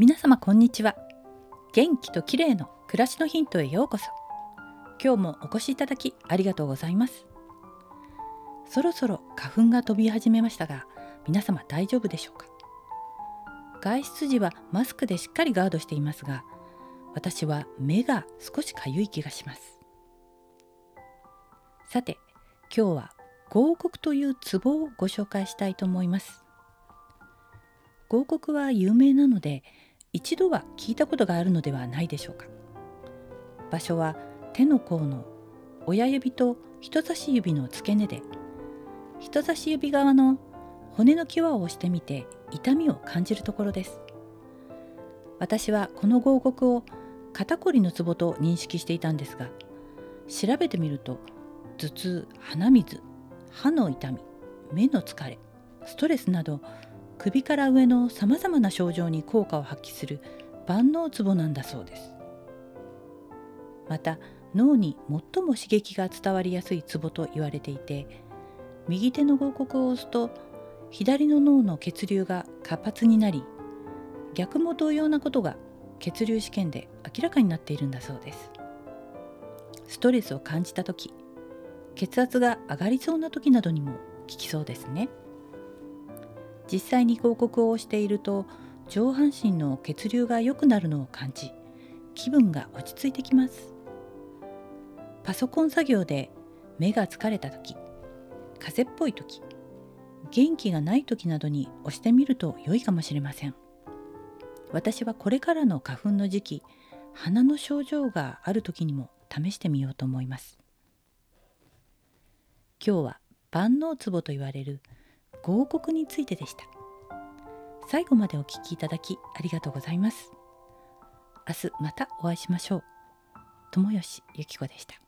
皆様こんにちは。元気と綺麗の暮らしのヒントへようこそ。今日もお越しいただきありがとうございます。そろそろ花粉が飛び始めましたが皆様大丈夫でしょうか？外出時はマスクでしっかりガードしていますが私は目が少しかゆい気がします。さて今日は合谷というツボをご紹介したいと思います。合谷は有名なので一度は聞いたことがあるのではないでしょうか。場所は手の甲の親指と人差し指の付け根で人差し指側の骨の際を押してみて痛みを感じるところです。私はこの合谷を肩こりのツボと認識していたんですが調べてみると頭痛鼻水歯の痛み目の疲れストレスなど首から上のさまざまな症状に効果を発揮する万能ツボなんだそうですまた脳に最も刺激が伝わりやすいツボと言われていて右手の合谷を押すと左の脳の血流が活発になり逆も同様なことが血流試験で明らかになっているんだそうですストレスを感じた時血圧が上がりそうな時などにも効きそうですね。実際に広告をしていると上半身の血流が良くなるのを感じ気分が落ち着いてきます。パソコン作業で目が疲れた時風邪っぽい時元気がない時などに押してみると良いかもしれません。私はこれからの花粉の時期鼻の症状がある時にも試してみようと思います。今日は万能ツボと言われる広告についてでした。最後までお聞きいただきありがとうございます。明日またお会いしましょう。友吉ゆき子でした。